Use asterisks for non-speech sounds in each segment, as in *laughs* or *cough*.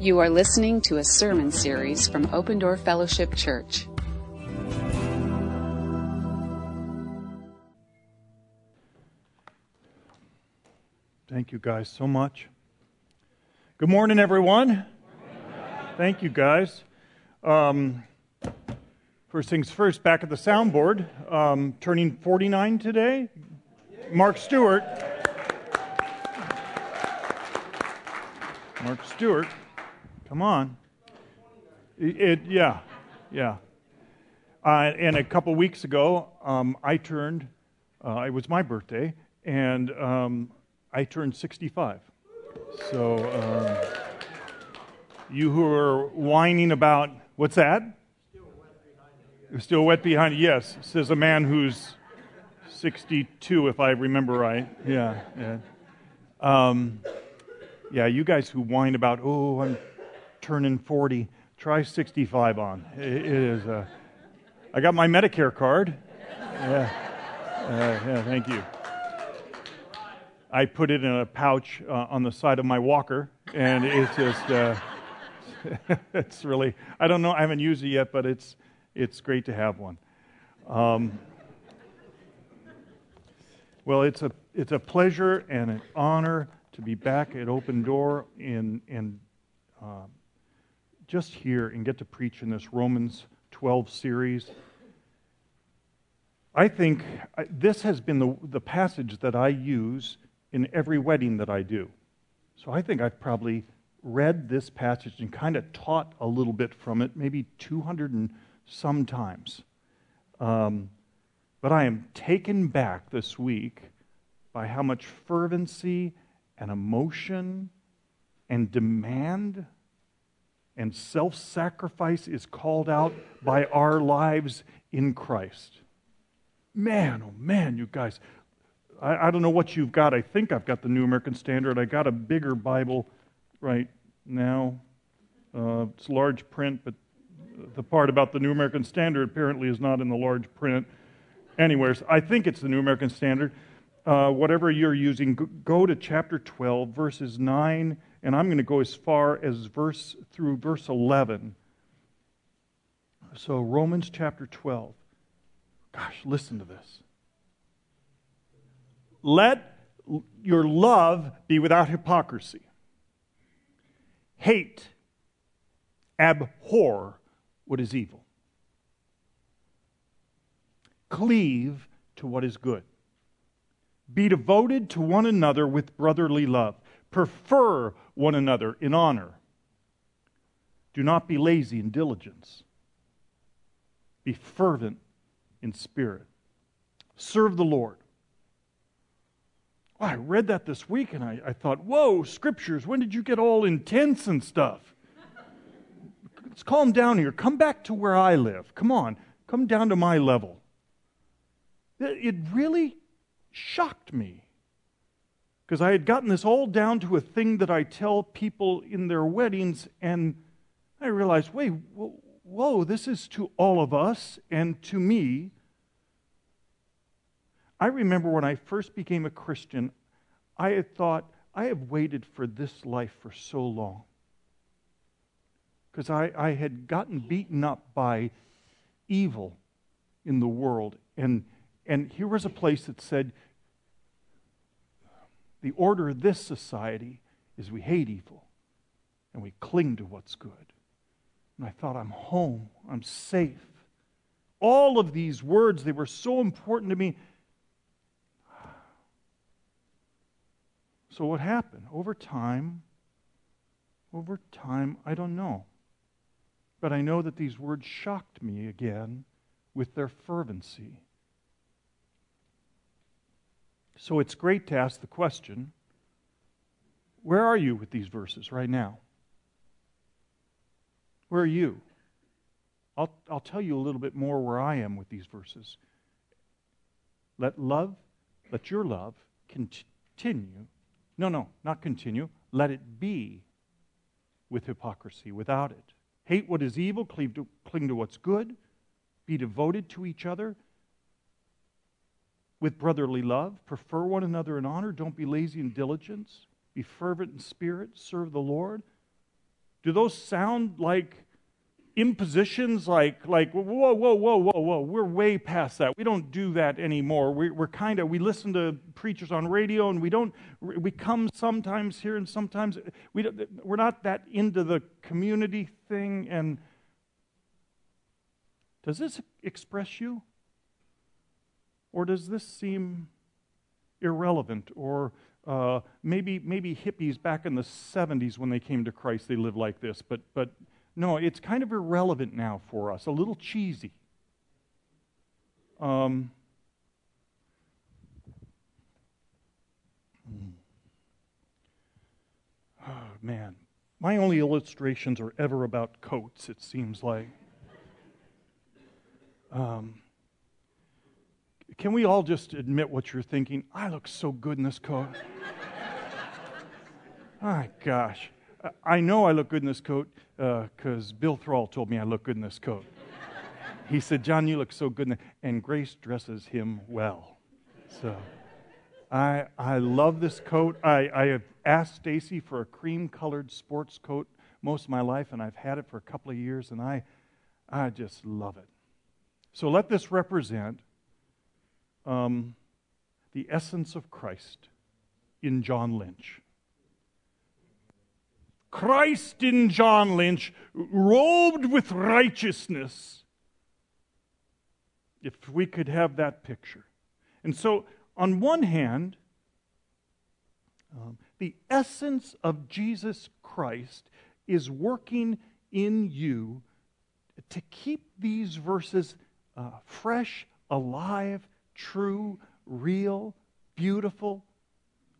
You are listening to a sermon series from Open Door Fellowship Church. Thank you guys so much. Good morning, everyone. Thank you guys. Um, first things first, back at the soundboard, um, turning 49 today, Mark Stewart. Mark Stewart, come on. It, it yeah, yeah. Uh, and a couple weeks ago, um, I turned, uh, it was my birthday, and um, I turned 65. So, um, you who are whining about, what's that? Still wet behind Still wet behind you. Yes, says a man who's 62, if I remember right. Yeah, yeah. Um, yeah, you guys who whine about, oh, I'm turning 40, try 65 on. it, is. Uh, I got my Medicare card. Yeah. Uh, yeah, thank you. I put it in a pouch uh, on the side of my walker, and it's just, uh, *laughs* it's really, I don't know, I haven't used it yet, but it's, it's great to have one. Um, well, it's a, it's a pleasure and an honor to be back at Open Door and, and uh, just here and get to preach in this Romans 12 series. I think this has been the, the passage that I use in every wedding that I do. So I think I've probably read this passage and kind of taught a little bit from it, maybe 200 and some times. Um, but I am taken back this week by how much fervency and emotion and demand and self sacrifice is called out by our lives in Christ. Man, oh man, you guys. I, I, don't know what you've got. I think I've got the New American Standard. I got a bigger Bible right now. Uh, it's large print, but the part about the New American Standard apparently is not in the large print. Anyways, I think it's the New American Standard. Uh, whatever you're using, go to chapter 12, verses 9, and I'm going to go as far as verse through verse 11. So, Romans chapter 12. Gosh, listen to this. Let your love be without hypocrisy. Hate, abhor what is evil. Cleave to what is good. Be devoted to one another with brotherly love. Prefer one another in honor. Do not be lazy in diligence. Be fervent in spirit. Serve the Lord. Well, I read that this week and I, I thought, whoa, scriptures, when did you get all intense and stuff? Let's calm down here. Come back to where I live. Come on, come down to my level. It really shocked me because I had gotten this all down to a thing that I tell people in their weddings, and I realized, wait, whoa, this is to all of us and to me. I remember when I first became a Christian, I had thought, I have waited for this life for so long. Because I, I had gotten beaten up by evil in the world. And, and here was a place that said, the order of this society is we hate evil and we cling to what's good. And I thought, I'm home, I'm safe. All of these words, they were so important to me. So, what happened? Over time, over time, I don't know. But I know that these words shocked me again with their fervency. So it's great to ask the question where are you with these verses right now? Where are you? I'll, I'll tell you a little bit more where I am with these verses. Let love, let your love continue. No, no, not continue. Let it be with hypocrisy, without it. Hate what is evil, cling to, cling to what's good, be devoted to each other, with brotherly love. Prefer one another in honor. Don't be lazy in diligence. Be fervent in spirit. Serve the Lord. Do those sound like impositions like like whoa whoa whoa whoa whoa we're way past that we don't do that anymore we, we're kind of we listen to preachers on radio and we don't we come sometimes here and sometimes we don't, we're not that into the community thing and does this express you or does this seem irrelevant or uh, maybe maybe hippies back in the 70s when they came to christ they lived like this but but no, it's kind of irrelevant now for us, a little cheesy. Um, oh, *sighs* man, my only illustrations are ever about coats, it seems like. Um, can we all just admit what you're thinking? I look so good in this coat. *laughs* My gosh. I know I look good in this coat because uh, Bill Thrall told me I look good in this coat. he said, John, you look so good. And Grace dresses him well. So I, I love this coat. I, I have asked Stacy for a cream colored sports coat most of my life, and I've had it for a couple of years, and I, I just love it. So let this represent um, the essence of Christ in John Lynch. Christ in John Lynch, robed with righteousness. If we could have that picture. And so, on one hand, um, the essence of Jesus Christ is working in you to keep these verses uh, fresh, alive, true, real, beautiful,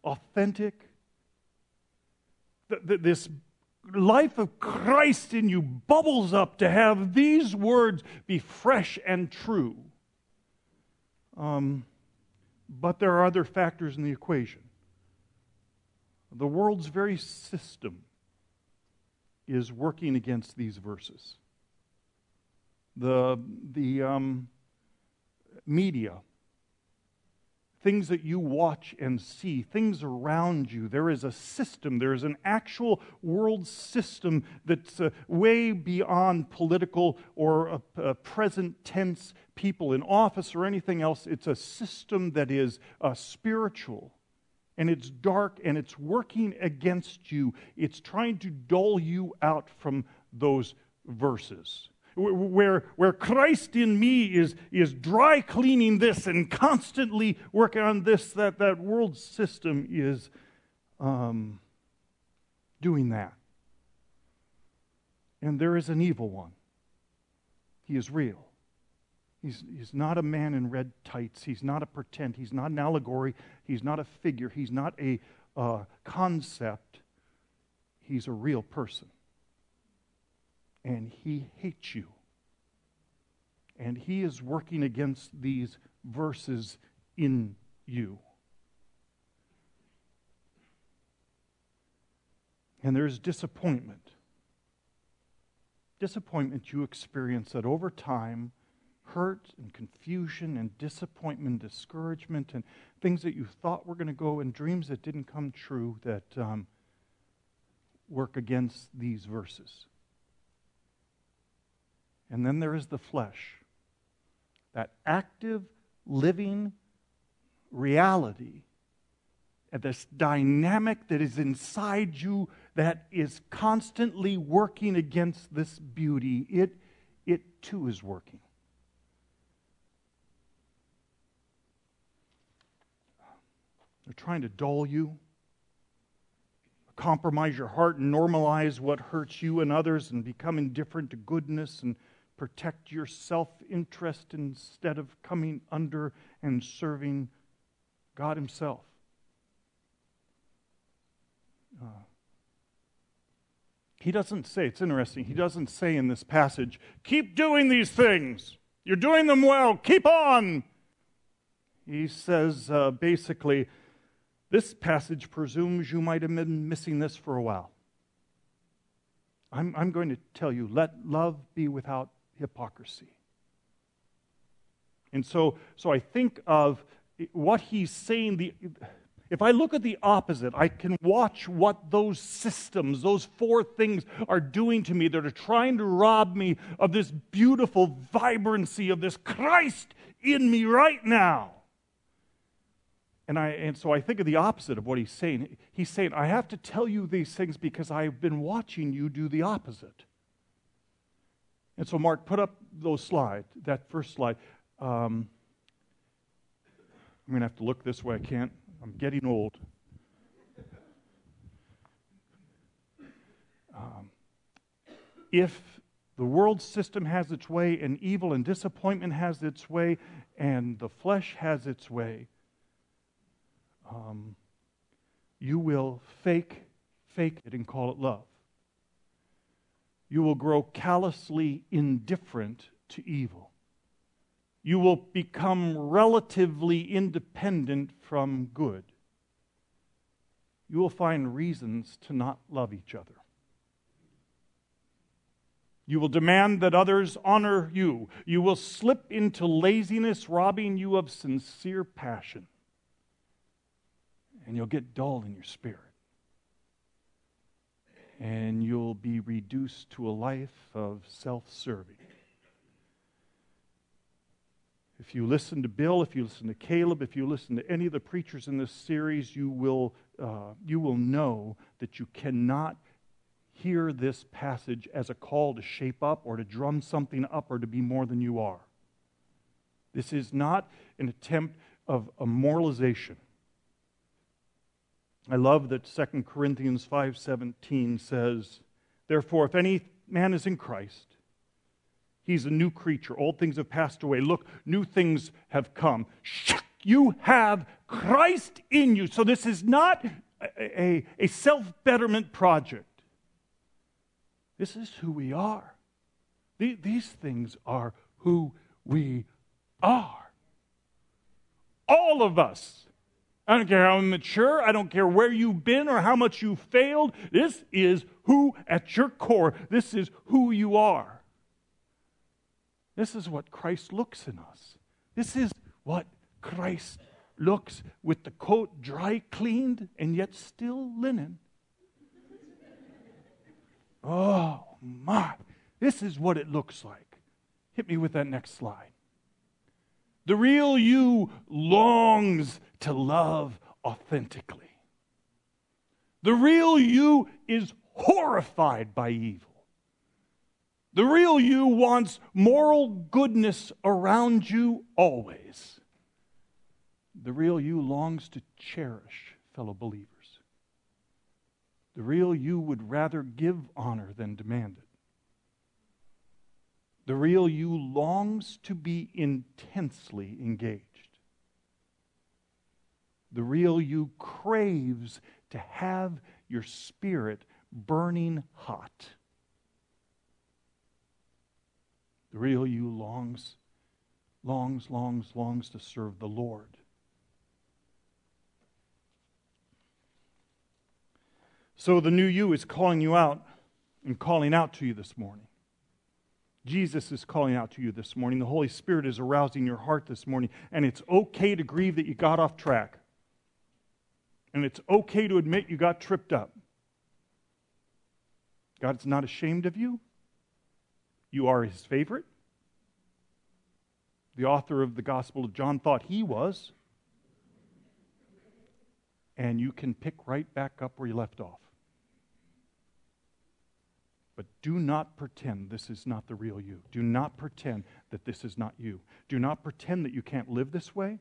authentic this life of Christ in you bubbles up to have these words be fresh and true. Um, but there are other factors in the equation. The world's very system is working against these verses. The, the um, media things that you watch and see, things around you. There is a system, there is an actual world system that's uh, way beyond political or uh, present tense people in office or anything else. It's a system that is uh, spiritual. And it's dark and it's working against you. It's trying to dull you out from those verses where, where Christ in me is, is dry cleaning this and constantly working on this, that that world system is um, doing that. And there is an evil one. He is real. He's, he's not a man in red tights. He's not a pretend. He's not an allegory. He's not a figure. He's not a uh, concept. He's a real person and he hates you. And he is working against these verses in you. And there's disappointment. Disappointment you experience that over time, hurt and confusion and disappointment, discouragement, and things that you thought were going to go and dreams that didn't come true that um, work against these verses. And then there is the flesh. That active, living reality, this dynamic that is inside you that is constantly working against this beauty. It, it too is working. They're trying to dull you, compromise your heart, and normalize what hurts you and others, and become indifferent to goodness and protect your self interest instead of coming under and serving God Himself. Uh, he doesn't say, it's interesting, he doesn't say in this passage, keep doing these things. You're doing them well. Keep on. He says uh, basically, this passage presumes you might have been missing this for a while. I'm, I'm going to tell you let love be without hypocrisy. And so, so I think of what he's saying. The, if I look at the opposite, I can watch what those systems, those four things are doing to me that are trying to rob me of this beautiful vibrancy of this Christ in me right now. And, I, and so I think of the opposite of what he's saying. He's saying, I have to tell you these things because I've been watching you do the opposite. And so, Mark, put up those slides, that first slide. Um, I'm going to have to look this way. I can't. I'm getting old. Um, if the world system has its way, and evil and disappointment has its way, and the flesh has its way, um, you will fake, fake it and call it love. You will grow callously indifferent to evil. You will become relatively independent from good. You will find reasons to not love each other. You will demand that others honor you. You will slip into laziness, robbing you of sincere passion and you'll get dull in your spirit. And you'll be reduced to a life of self serving. If you listen to Bill, if you listen to Caleb, if you listen to any of the preachers in this series, you will, uh, you will know that you cannot hear this passage as a call to shape up or to drum something up or to be more than you are. This is not an attempt of a moralization. I love that 2 Corinthians 5:17 says, "Therefore if any man is in Christ, he's a new creature. Old things have passed away. Look, new things have come. You have Christ in you. So this is not a, a, a self betterment project. This is who we are. These things are who we are. All of us I don't care how immature, I don't care where you've been or how much you've failed. This is who, at your core, this is who you are. This is what Christ looks in us. This is what Christ looks with the coat dry cleaned and yet still linen. Oh my, this is what it looks like. Hit me with that next slide. The real you longs to love authentically. The real you is horrified by evil. The real you wants moral goodness around you always. The real you longs to cherish fellow believers. The real you would rather give honor than demand it. The real you longs to be intensely engaged the real you craves to have your spirit burning hot. The real you longs, longs, longs, longs to serve the Lord. So the new you is calling you out and calling out to you this morning. Jesus is calling out to you this morning. The Holy Spirit is arousing your heart this morning. And it's okay to grieve that you got off track. And it's okay to admit you got tripped up. God's not ashamed of you. You are his favorite. The author of the Gospel of John thought he was. And you can pick right back up where you left off. But do not pretend this is not the real you. Do not pretend that this is not you. Do not pretend that you can't live this way.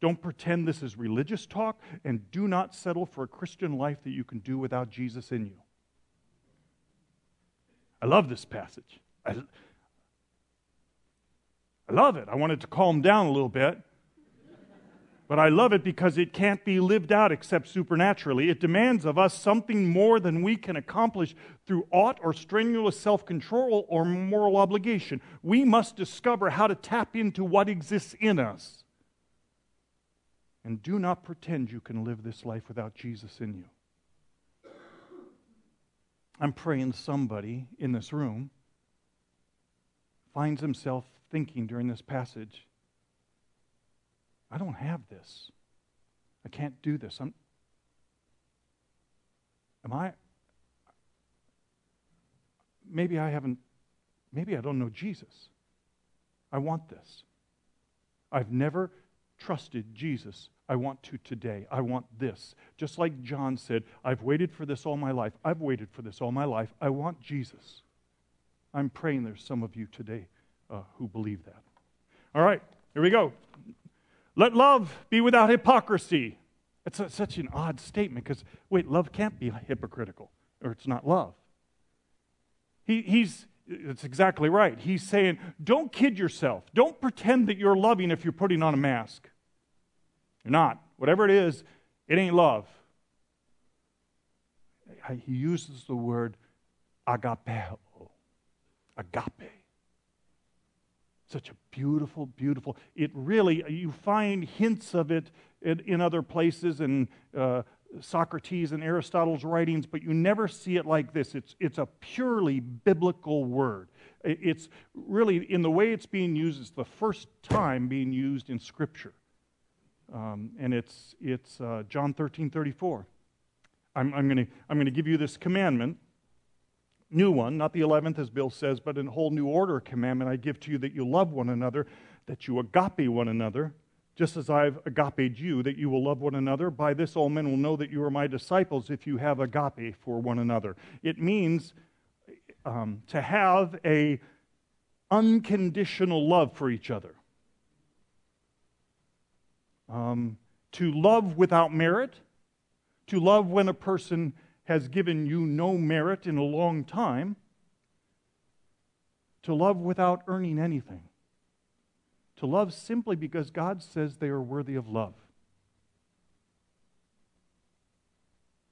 Don't pretend this is religious talk, and do not settle for a Christian life that you can do without Jesus in you. I love this passage. I, I love it. I wanted to calm down a little bit. But I love it because it can't be lived out except supernaturally. It demands of us something more than we can accomplish through aught or strenuous self control or moral obligation. We must discover how to tap into what exists in us. And do not pretend you can live this life without Jesus in you. I'm praying somebody in this room finds himself thinking during this passage, I don't have this. I can't do this. I'm, am I? Maybe I haven't, maybe I don't know Jesus. I want this. I've never trusted Jesus. I want to today. I want this. Just like John said, I've waited for this all my life. I've waited for this all my life. I want Jesus. I'm praying there's some of you today uh, who believe that. All right, here we go. Let love be without hypocrisy. It's a, such an odd statement because, wait, love can't be hypocritical, or it's not love. He, he's, it's exactly right. He's saying, don't kid yourself. Don't pretend that you're loving if you're putting on a mask. You're not. Whatever it is, it ain't love. He uses the word agapeo. Agape. Such a beautiful, beautiful. It really, you find hints of it in, in other places in uh, Socrates and Aristotle's writings, but you never see it like this. It's, it's a purely biblical word. It's really, in the way it's being used, it's the first time being used in Scripture. Um, and it's, it's uh, John 13 34. I'm, I'm going to I'm going to give you this commandment new one, not the 11th as Bill says, but a whole new order commandment I give to you that you love one another, that you agape one another, just as I've agape you, that you will love one another. By this all men will know that you are my disciples if you have agape for one another. It means um, to have a unconditional love for each other. Um, to love without merit, to love when a person has given you no merit in a long time, to love without earning anything, to love simply because God says they are worthy of love.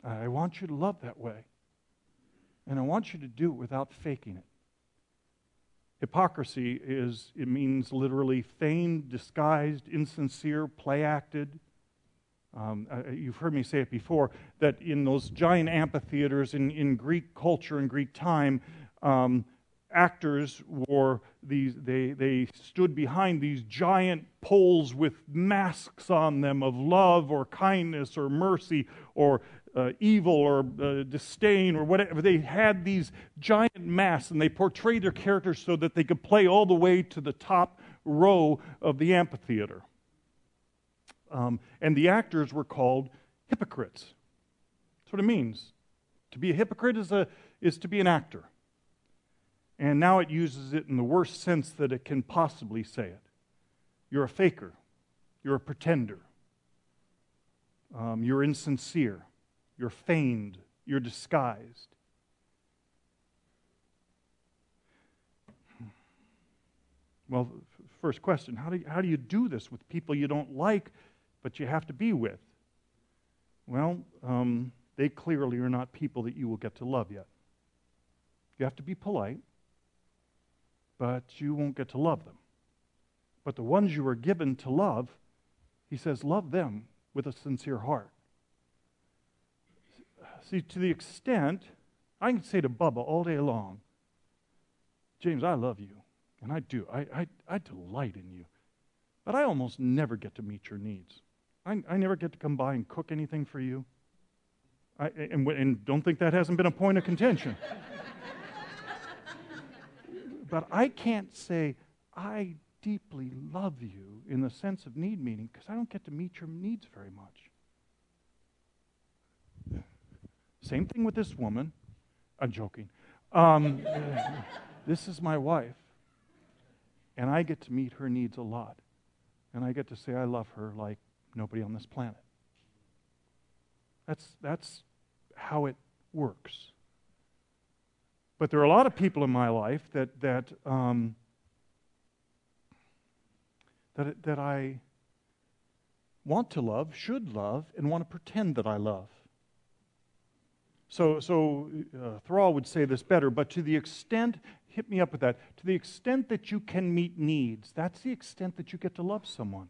I want you to love that way. And I want you to do it without faking it. Hypocrisy is, it means literally feigned, disguised, insincere, play acted. Um, uh, you've heard me say it before that in those giant amphitheaters in, in Greek culture and Greek time, um, actors wore these, they, they stood behind these giant poles with masks on them of love or kindness or mercy or uh, evil or uh, disdain or whatever. They had these giant masks and they portrayed their characters so that they could play all the way to the top row of the amphitheater. Um, and the actors were called hypocrites. That's what it means. To be a hypocrite is, a, is to be an actor. And now it uses it in the worst sense that it can possibly say it. You're a faker. You're a pretender. Um, you're insincere. You're feigned. You're disguised. Well, first question how do, you, how do you do this with people you don't like but you have to be with. Well, um, they clearly are not people that you will get to love yet. You have to be polite, but you won't get to love them. But the ones you are given to love, he says, love them with a sincere heart. See, to the extent, I can say to Bubba all day long, James, I love you. And I do. I, I, I delight in you. But I almost never get to meet your needs. I, I never get to come by and cook anything for you. I, and, and don't think that hasn't been a point of contention. *laughs* but I can't say, I deeply love you in the sense of need meaning because I don't get to meet your needs very much. Same thing with this woman. I'm joking. Um, *laughs* this is my wife, and I get to meet her needs a lot. And I get to say I love her like nobody on this planet. That's, that's how it works. But there are a lot of people in my life that, that, um, that, that I want to love, should love, and want to pretend that I love. So, so uh, Thrall would say this better, but to the extent, hit me up with that, to the extent that you can meet needs, that's the extent that you get to love someone.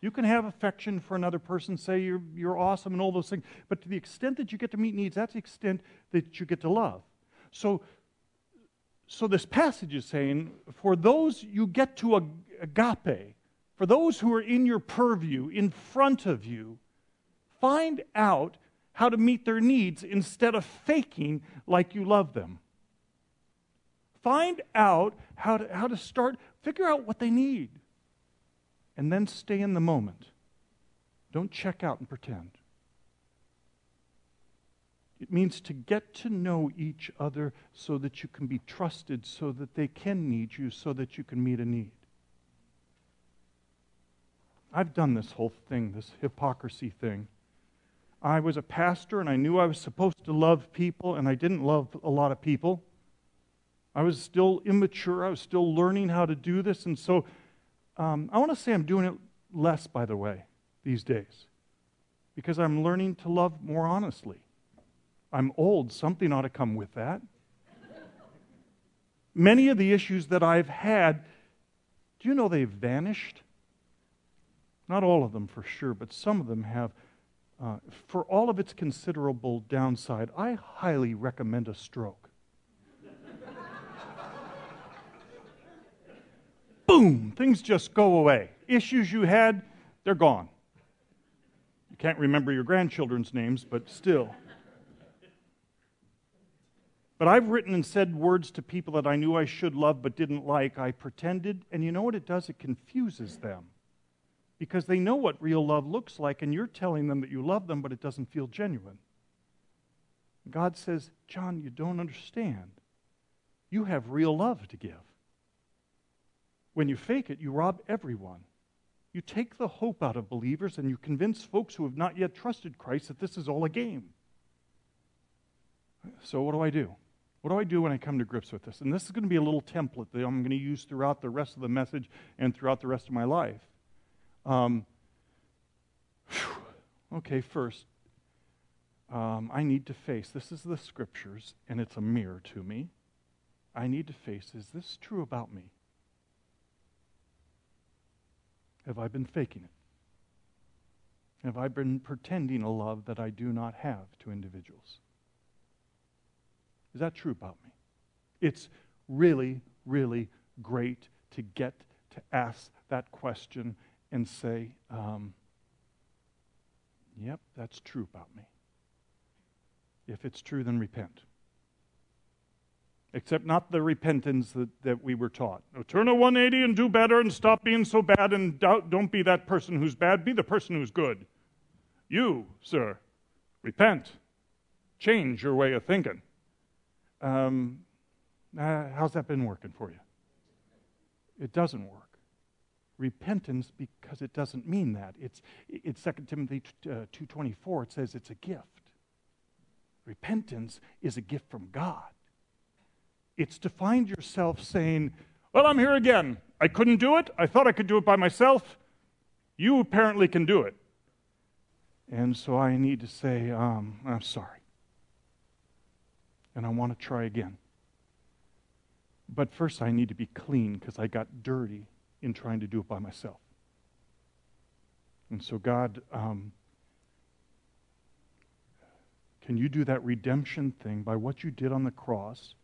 You can have affection for another person, say you're, you're awesome and all those things, but to the extent that you get to meet needs, that's the extent that you get to love. So, so this passage is saying, for those you get to agape, for those who are in your purview, in front of you, Find out how to meet their needs instead of faking like you love them. Find out how to, how to start, figure out what they need, and then stay in the moment. Don't check out and pretend. It means to get to know each other so that you can be trusted, so that they can need you, so that you can meet a need. I've done this whole thing, this hypocrisy thing. I was a pastor and I knew I was supposed to love people, and I didn't love a lot of people. I was still immature. I was still learning how to do this. And so um, I want to say I'm doing it less, by the way, these days, because I'm learning to love more honestly. I'm old. Something ought to come with that. Many of the issues that I've had, do you know they've vanished? Not all of them for sure, but some of them have. Uh, for all of its considerable downside, I highly recommend a stroke. Boom! Things just go away. Issues you had, they're gone. You can't remember your grandchildren's names, but still. But I've written and said words to people that I knew I should love but didn't like. I pretended, and you know what it does? It confuses them because they know what real love looks like, and you're telling them that you love them, but it doesn't feel genuine. God says, John, you don't understand. You have real love to give. When you fake it, you rob everyone. You take the hope out of believers and you convince folks who have not yet trusted Christ that this is all a game. So, what do I do? What do I do when I come to grips with this? And this is going to be a little template that I'm going to use throughout the rest of the message and throughout the rest of my life. Um, okay, first, um, I need to face this is the scriptures, and it's a mirror to me. I need to face is this true about me? Have I been faking it? Have I been pretending a love that I do not have to individuals? Is that true about me? It's really, really great to get to ask that question and say, um, Yep, that's true about me. If it's true, then repent. Except not the repentance that, that we were taught. No, turn a 180 and do better and stop being so bad and don't be that person who's bad, be the person who's good. You, sir, repent. Change your way of thinking. Um, uh, how's that been working for you? It doesn't work repentance because it doesn't mean that. It's, it's 2 Timothy uh, 2.24. It says it's a gift. Repentance is a gift from God. It's to find yourself saying, well, I'm here again. I couldn't do it. I thought I could do it by myself. You apparently can do it. And so I need to say, um, I'm sorry. And I want to try again. But first, I need to be clean because I got dirty in trying to do it by myself. And so, God, um, can you do that redemption thing by what you did on the cross?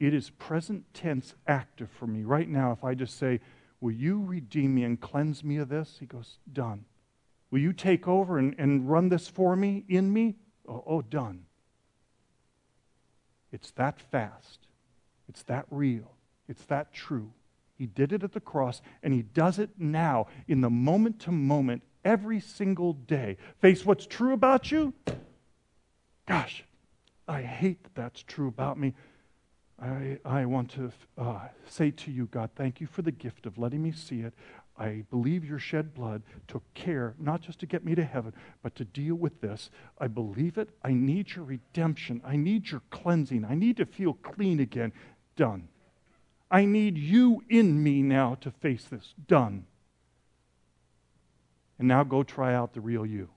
It is present tense active for me. Right now, if I just say, Will you redeem me and cleanse me of this? He goes, Done. Will you take over and, and run this for me, in me? Oh, oh, done. It's that fast. It's that real. It's that true. He did it at the cross, and He does it now in the moment to moment, every single day. Face what's true about you? Gosh, I hate that that's true about me. I, I want to uh, say to you, God, thank you for the gift of letting me see it. I believe your shed blood took care not just to get me to heaven, but to deal with this. I believe it. I need your redemption. I need your cleansing. I need to feel clean again. Done. I need you in me now to face this. Done. And now go try out the real you.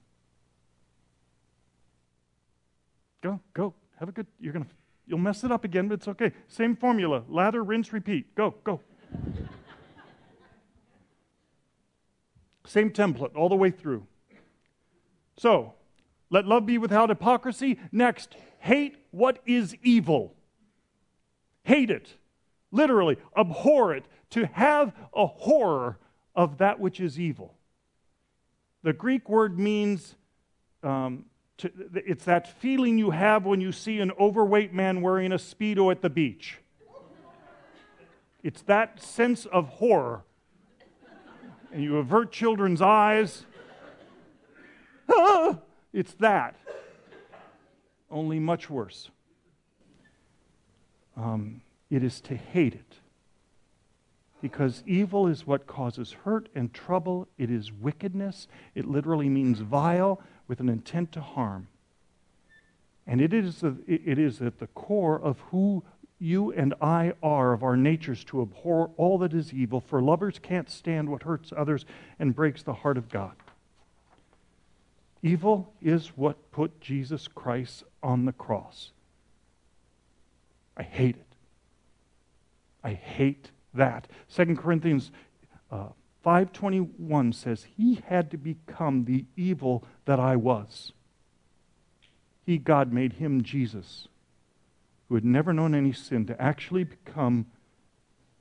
Go, go. Have a good you're gonna you'll mess it up again, but it's okay. Same formula. Lather, rinse, repeat. Go, go. Same template all the way through. So, let love be without hypocrisy. Next, hate what is evil. Hate it literally, abhor it, to have a horror of that which is evil. The Greek word means um, to, it's that feeling you have when you see an overweight man wearing a Speedo at the beach. It's that sense of horror. And you avert children's eyes. Ah, it's that. Only much worse. Um, it is to hate it. Because evil is what causes hurt and trouble. It is wickedness. It literally means vile with an intent to harm. And it is, it is at the core of who you and I are, of our natures, to abhor all that is evil, for lovers can't stand what hurts others and breaks the heart of God. Evil is what put Jesus Christ on the cross. I hate it. I hate that. 2 Corinthians uh, 5:21 says he had to become the evil that I was. He God made him Jesus who had never known any sin to actually become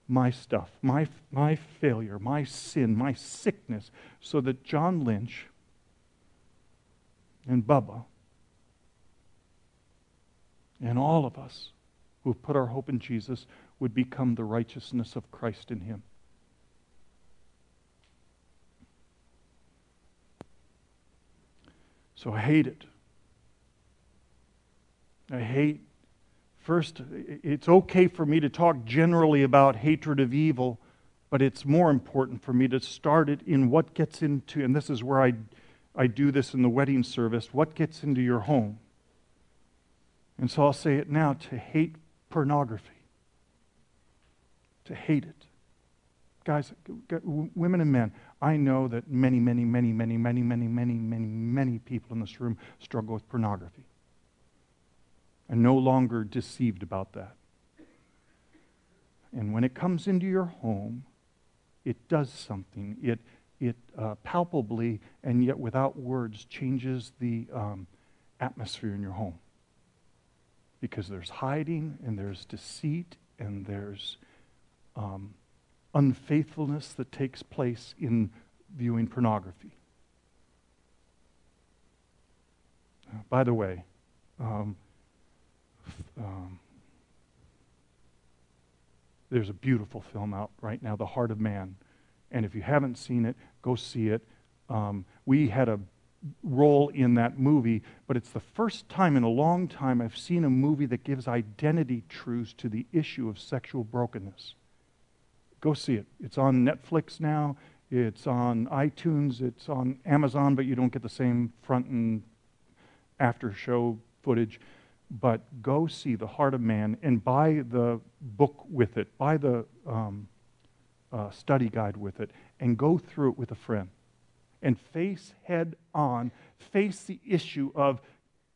my stuff, my, my failure, my sin, my sickness, so that John Lynch and Bubba and all of us who have put our hope in Jesus would become the righteousness of Christ in him. So I hate it. I hate, first, it's okay for me to talk generally about hatred of evil, but it's more important for me to start it in what gets into, and this is where I, I do this in the wedding service, what gets into your home. And so I'll say it now to hate pornography to hate it. Guys, women and men, I know that many, many, many, many, many, many, many, many, many people in this room struggle with pornography. And no longer deceived about that. And when it comes into your home, it does something. It, it uh, palpably and yet without words changes the um, atmosphere in your home. Because there's hiding and there's deceit and there's um, unfaithfulness that takes place in viewing pornography. Uh, by the way, um, um, there's a beautiful film out right now, The Heart of Man. And if you haven't seen it, go see it. Um, we had a role in that movie, but it's the first time in a long time I've seen a movie that gives identity truths to the issue of sexual brokenness. Go see it. It's on Netflix now. It's on iTunes. It's on Amazon, but you don't get the same front and after show footage. But go see The Heart of Man and buy the book with it, buy the um, uh, study guide with it, and go through it with a friend. And face head on, face the issue of,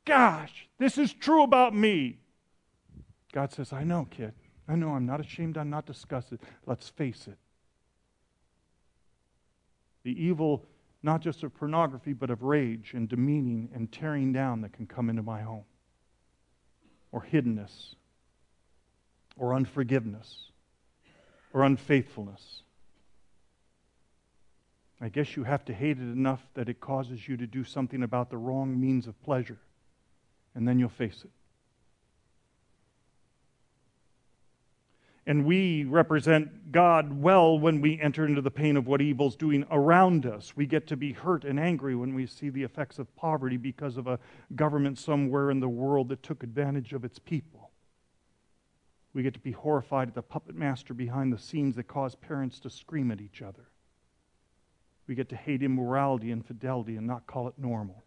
gosh, this is true about me. God says, I know, kid. I know I'm not ashamed, I'm not disgusted. Let's face it. The evil, not just of pornography, but of rage and demeaning and tearing down that can come into my home, or hiddenness, or unforgiveness, or unfaithfulness. I guess you have to hate it enough that it causes you to do something about the wrong means of pleasure, and then you'll face it. And we represent God well when we enter into the pain of what evil's doing around us. We get to be hurt and angry when we see the effects of poverty because of a government somewhere in the world that took advantage of its people. We get to be horrified at the puppet master behind the scenes that cause parents to scream at each other. We get to hate immorality and fidelity and not call it normal.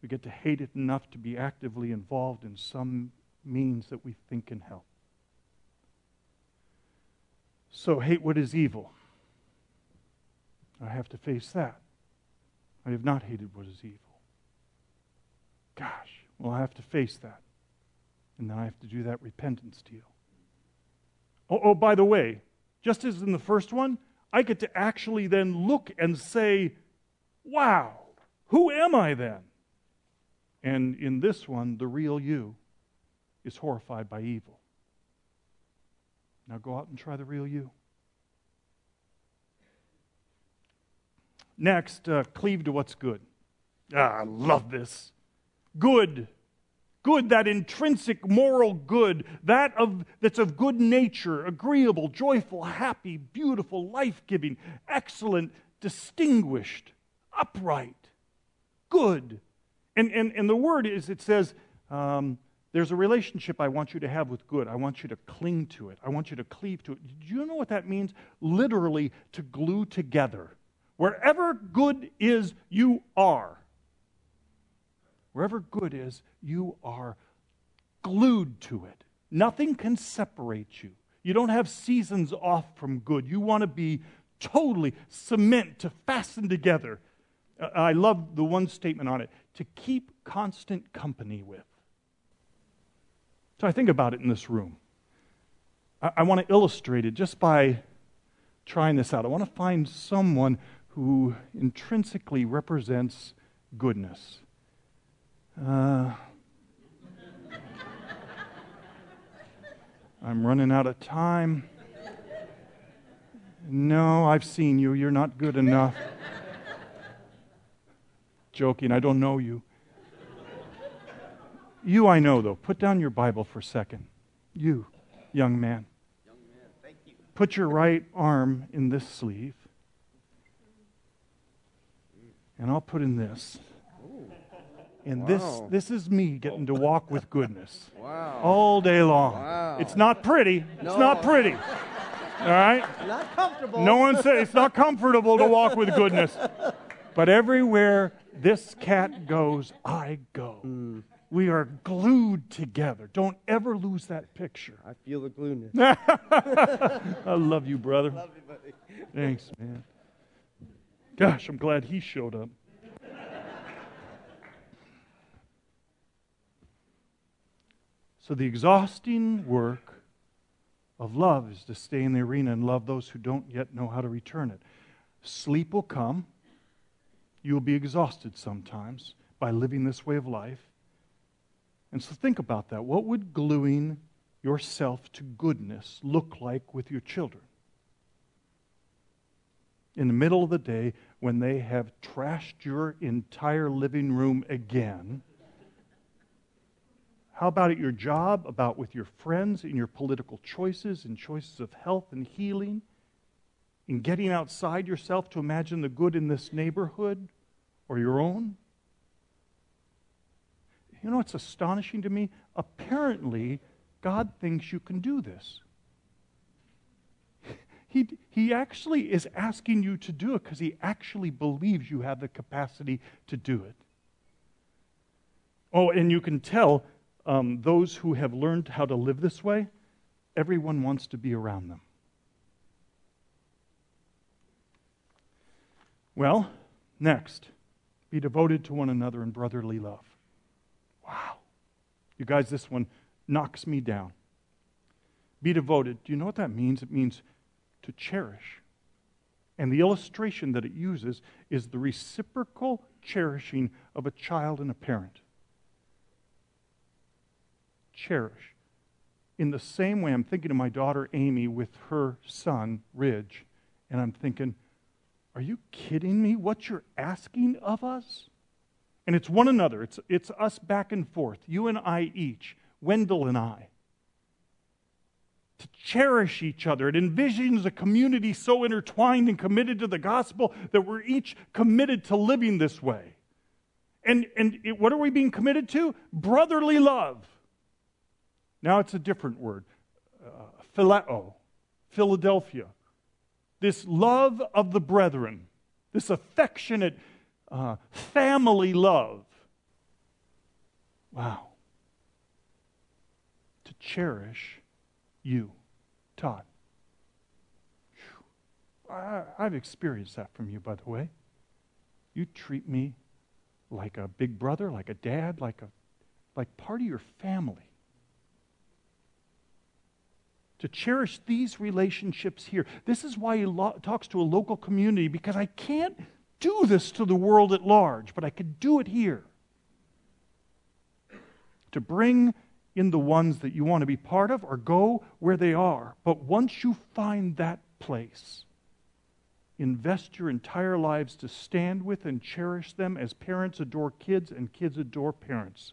We get to hate it enough to be actively involved in some means that we think can help. So hate what is evil. I have to face that. I have not hated what is evil. Gosh, well, I have to face that. And then I have to do that repentance deal. Oh, oh, by the way, just as in the first one, I get to actually then look and say, wow, who am I then? And in this one, the real you is horrified by evil. Now go out and try the real you. Next, uh, cleave to what's good. Ah, I love this. Good. Good, that intrinsic moral good, that of, that's of good nature, agreeable, joyful, happy, beautiful, life giving, excellent, distinguished, upright, good. And, and, and the word is, it says, um, there's a relationship I want you to have with good. I want you to cling to it. I want you to cleave to it. Do you know what that means? Literally, to glue together. Wherever good is, you are. Wherever good is, you are glued to it. Nothing can separate you. You don't have seasons off from good. You want to be totally cement to fasten together. Uh, I love the one statement on it to keep constant company with. So I think about it in this room. I, I want to illustrate it just by trying this out. I want to find someone who intrinsically represents goodness. Uh, I'm running out of time. No, I've seen you. You're not good enough. Joking, I don't know you. You I know, though. Put down your Bible for a second. You, young man. Young man, thank you. Put your right arm in this sleeve. And I'll put in this. And this Wow. this is me getting to walk with goodness Wow. all day long. Wow. It's not pretty. It's No. not pretty. All right? Not comfortable. No one said it's not comfortable to walk with goodness. But everywhere this cat goes, I go. Mm. We are glued together. Don't ever lose that picture. I feel the glueness. *laughs* I love you, brother. Love you, buddy. Thanks, man. Gosh, I'm glad he showed up. So, the exhausting work of love is to stay in the arena and love those who don't yet know how to return it. Sleep will come. You'll be exhausted sometimes by living this way of life. And so, think about that. What would gluing yourself to goodness look like with your children? in the middle of the day when they have trashed your entire living room again? How about at your job, about with your friends, in your political choices, in choices of health and healing, in getting outside yourself to imagine the good in this neighborhood or your own? You know, it's astonishing to me. Apparently, God thinks you can do this. *laughs* He, he actually is asking you to do it because he actually believes you have the capacity to do it. Oh, and you can tell um, those who have learned how to live this way, everyone wants to be around them. Well, next, be devoted to one another in brotherly love. Wow. You guys, this one knocks me down. Be devoted. Do you know what that means? It means to cherish. And the illustration that it uses is the reciprocal cherishing of a child and a parent. Cherish. In the same way, I'm thinking of my daughter Amy with her son Ridge, and I'm thinking, are you kidding me? What you're asking of us? And it's one another, it's, it's us back and forth, you and I each, Wendell and I to cherish each other. It envisions a community so intertwined and committed to the gospel that we're each committed to living this way. And, and it, what are we being committed to? Brotherly love. Now it's a different word uh, phileo, Philadelphia. This love of the brethren, this affectionate uh, family love. Wow. To cherish you, Todd. I, I've experienced that from you, by the way. You treat me like a big brother, like a dad, like a like part of your family. To cherish these relationships here. This is why he lo- talks to a local community because I can't do this to the world at large, but I could do it here. To bring in the ones that you want to be part of or go where they are. But once you find that place, invest your entire lives to stand with and cherish them as parents adore kids and kids adore parents.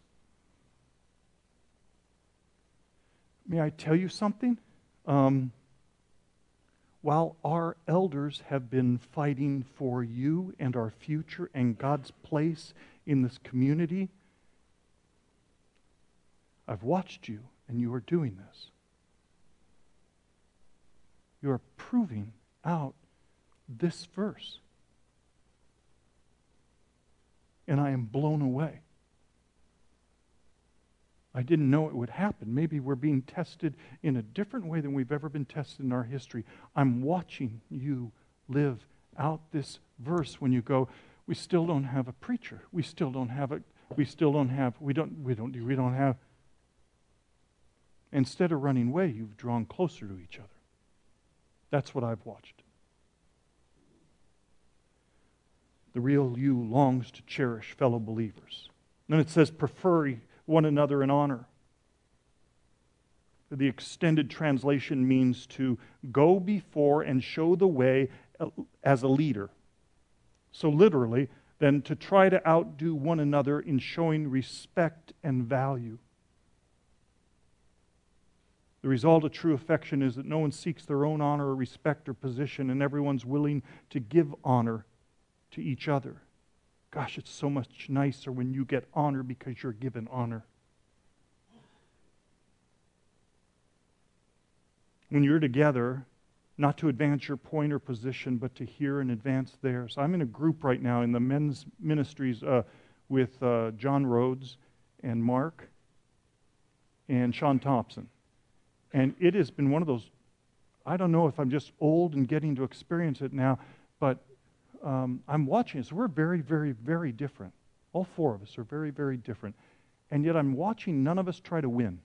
May I tell you something? Um, while our elders have been fighting for you and our future and God's place in this community, I've watched you and you are doing this. You are proving out this verse. And I am blown away. I didn't know it would happen. Maybe we're being tested in a different way than we've ever been tested in our history. I'm watching you live out this verse when you go, we still don't have a preacher. We still don't have a we still don't have we don't we don't we don't have instead of running away, you've drawn closer to each other. That's what I've watched. The real you longs to cherish fellow believers. Then it says, prefer one another in honor. The extended translation means to go before and show the way as a leader. So, literally, then to try to outdo one another in showing respect and value. The result of true affection is that no one seeks their own honor or respect or position, and everyone's willing to give honor to each other. Gosh, it's so much nicer when you get honor because you're given honor. When you're together, not to advance your point or position, but to hear and advance theirs. I'm in a group right now in the men's ministries uh, with uh, John Rhodes and Mark and Sean Thompson. And it has been one of those, I don't know if I'm just old and getting to experience it now, but um, I'm watching this. We're very, very, very different. All four of us are very, very different. And yet I'm watching none of us try to win.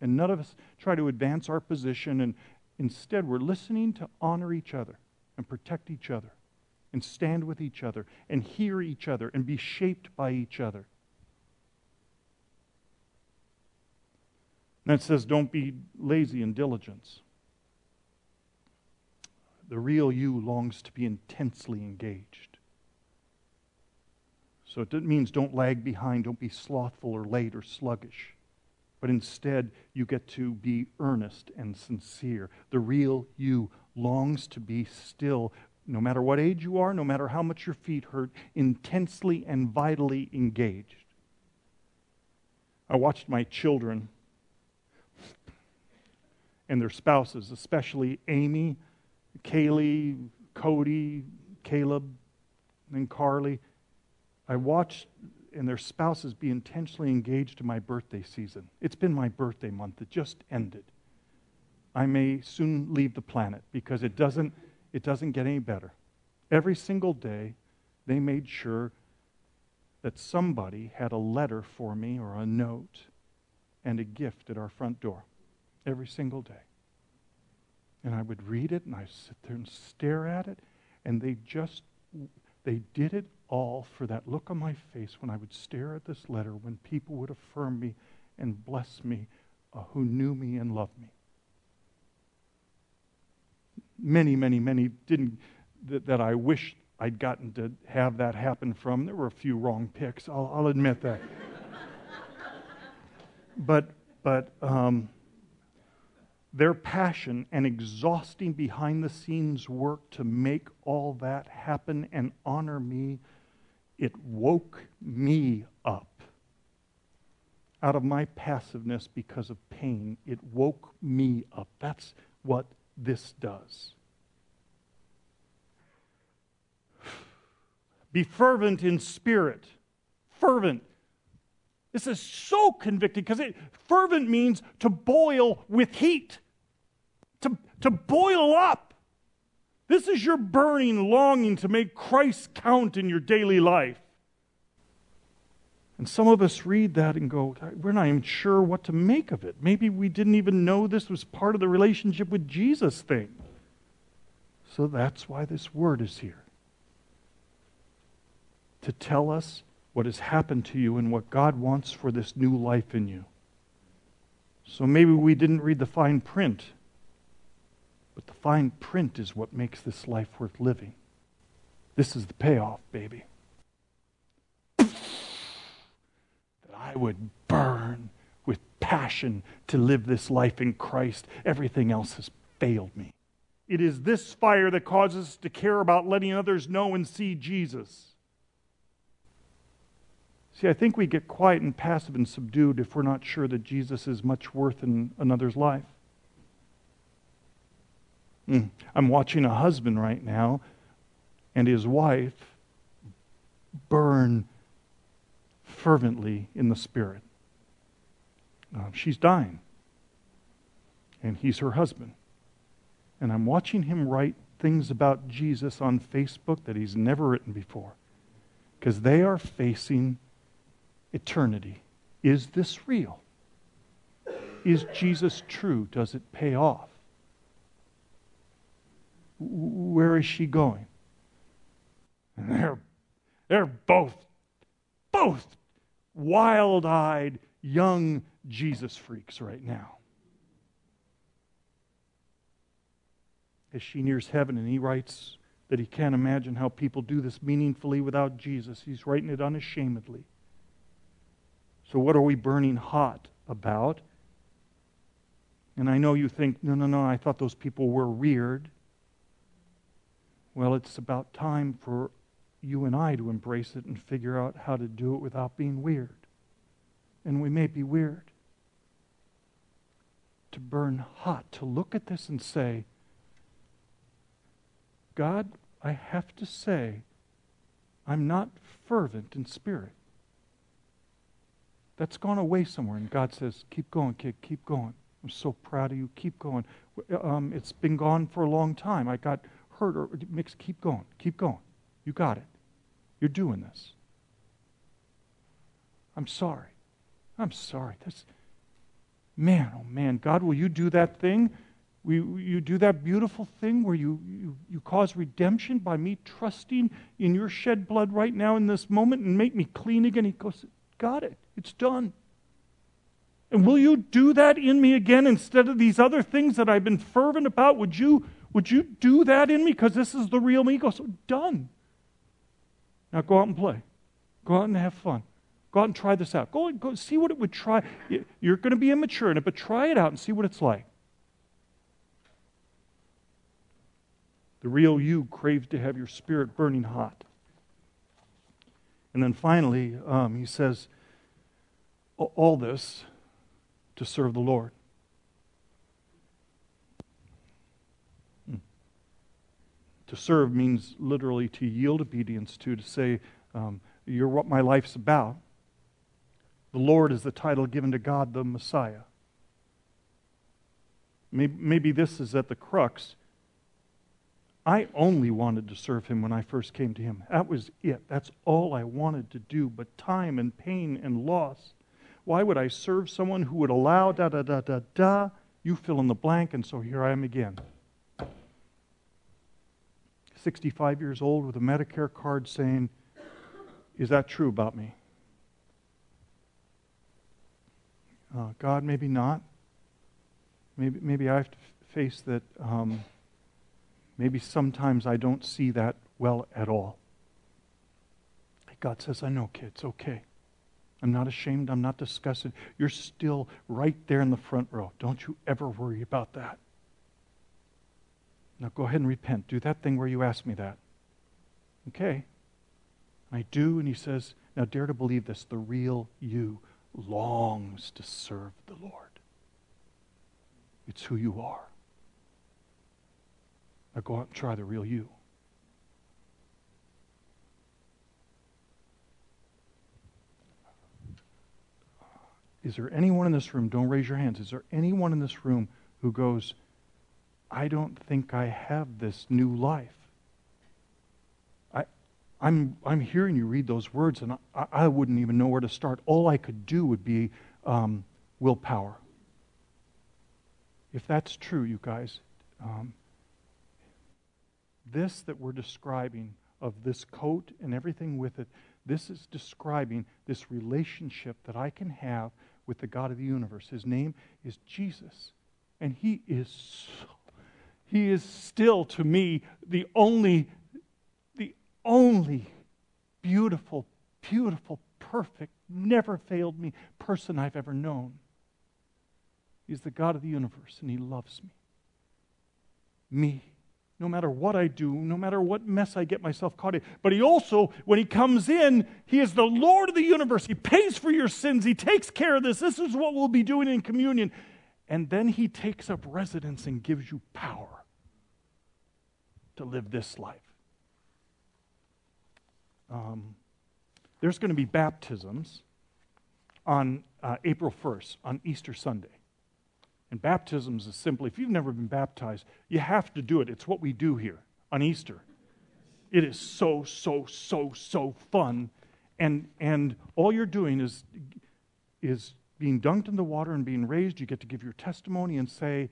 And none of us try to advance our position. And instead, we're listening to honor each other and protect each other and stand with each other and hear each other and be shaped by each other. And it says, don't be lazy in diligence. The real you longs to be intensely engaged. So it means don't lag behind, don't be slothful or late or sluggish. But instead, you get to be earnest and sincere. The real you longs to be still, no matter what age you are, no matter how much your feet hurt, intensely and vitally engaged. I watched my children and their spouses, especially Amy, Kaylee, Cody, Caleb, and Carly. I watched and their spouses be intentionally engaged in my birthday season. It's been my birthday month. It just ended. I may soon leave the planet because it doesn't, it doesn't get any better. Every single day, they made sure that somebody had a letter for me or a note and a gift at our front door every single day. And I would read it and I sit there and stare at it. And they just, they did it all for that look on my face when I would stare at this letter, when people would affirm me and bless me uh, who knew me and loved me. Many, many, many didn't, that, that I wish I'd gotten to have that happen from. There were a few wrong picks, I'll, I'll admit that. *laughs* but, but, um, their passion and exhausting behind the scenes work to make all that happen and honor me, it woke me up. Out of my passiveness because of pain, it woke me up. That's what this does. Be fervent in spirit. Fervent. This is so convicting because fervent means to boil with heat to, boil up. This is your burning longing to make Christ count in your daily life. And some of us read that and go, we're not even sure what to make of it. Maybe we didn't even know this was part of the relationship with Jesus thing. So that's why this word is here to tell us what has happened to you and what God wants for this new life in you. So maybe we didn't read the fine print but the fine print is what makes this life worth living. This is the payoff, baby. *sniffs* that I would burn with passion to live this life in Christ. Everything else has failed me. It is this fire that causes us to care about letting others know and see Jesus. See, I think we get quiet and passive and subdued if we're not sure that Jesus is much worth in another's life. Mm. I'm watching a husband right now and his wife burn fervently in the Spirit. Uh, she's dying, and he's her husband. And I'm watching him write things about Jesus on Facebook that he's never written before because they are facing eternity. Is this real? Is Jesus true? Does it pay off? Where is she going? And they're, they're both, both wild eyed young Jesus freaks right now. As she nears heaven and he writes that he can't imagine how people do this meaningfully without Jesus, he's writing it unashamedly. So, what are we burning hot about? And I know you think, no, no, no, I thought those people were weird. Well, it's about time for you and I to embrace it and figure out how to do it without being weird. And we may be weird. To burn hot, to look at this and say, God, I have to say, I'm not fervent in spirit. That's gone away somewhere. And God says, Keep going, kid, keep going. I'm so proud of you. Keep going. Um, it's been gone for a long time. I got hurt or mix. Keep going. Keep going. You got it. You're doing this. I'm sorry. I'm sorry. That's man, oh man, God, will you do that thing? Will you do that beautiful thing where you, you, you cause redemption by me trusting in your shed blood right now in this moment and make me clean again? He goes, Got it. It's done. And will you do that in me again instead of these other things that I've been fervent about? Would you, would you do that in me? Because this is the real me. He goes, Done. Now go out and play. Go out and have fun. Go out and try this out. Go, and go see what it would try. You're going to be immature in it, but try it out and see what it's like. The real you craves to have your spirit burning hot. And then finally, um, he says, all this to serve the Lord. To serve means literally to yield obedience to, to say, um, You're what my life's about. The Lord is the title given to God, the Messiah. Maybe, maybe this is at the crux. I only wanted to serve him when I first came to him. That was it. That's all I wanted to do. But time and pain and loss. Why would I serve someone who would allow da da da da da? You fill in the blank, and so here I am again. 65 years old with a Medicare card saying, Is that true about me? Uh, God, maybe not. Maybe, maybe I have to face that. Um, maybe sometimes I don't see that well at all. God says, I know, kids, okay. I'm not ashamed. I'm not disgusted. You're still right there in the front row. Don't you ever worry about that. Now go ahead and repent. Do that thing where you asked me that. Okay. I do, and he says, Now dare to believe this the real you longs to serve the Lord. It's who you are. Now go out and try the real you. Is there anyone in this room, don't raise your hands, is there anyone in this room who goes, I don't think I have this new life. I, I'm, I'm hearing you read those words, and I, I wouldn't even know where to start. All I could do would be um, willpower. If that's true, you guys, um, this that we're describing of this coat and everything with it, this is describing this relationship that I can have with the God of the universe. His name is Jesus. And he is so he is still to me the only the only beautiful, beautiful, perfect, never failed me person I've ever known. He's the God of the universe, and He loves me. Me. No matter what I do, no matter what mess I get myself caught in. But He also, when He comes in, He is the Lord of the universe. He pays for your sins. He takes care of this. This is what we'll be doing in communion. And then He takes up residence and gives you power to live this life. Um, there's going to be baptisms on uh, April 1st, on Easter Sunday. And baptisms is simply, if you've never been baptized, you have to do it. It's what we do here on Easter. It is so, so, so, so fun. And, and all you're doing is, is being dunked in the water and being raised. You get to give your testimony and say,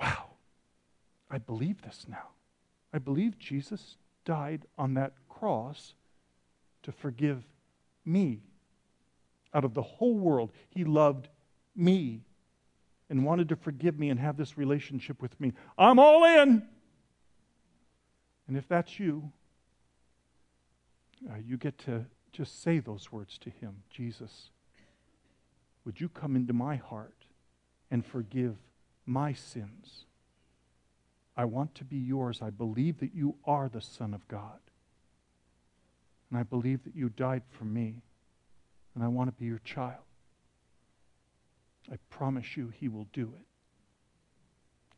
Wow, I believe this now. I believe Jesus died on that cross to forgive me. Out of the whole world, he loved me and wanted to forgive me and have this relationship with me. I'm all in. And if that's you, uh, you get to just say those words to him Jesus, would you come into my heart and forgive my sins? I want to be yours. I believe that you are the Son of God. And I believe that you died for me. And I want to be your child. I promise you, He will do it.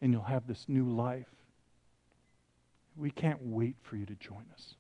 And you'll have this new life. We can't wait for you to join us.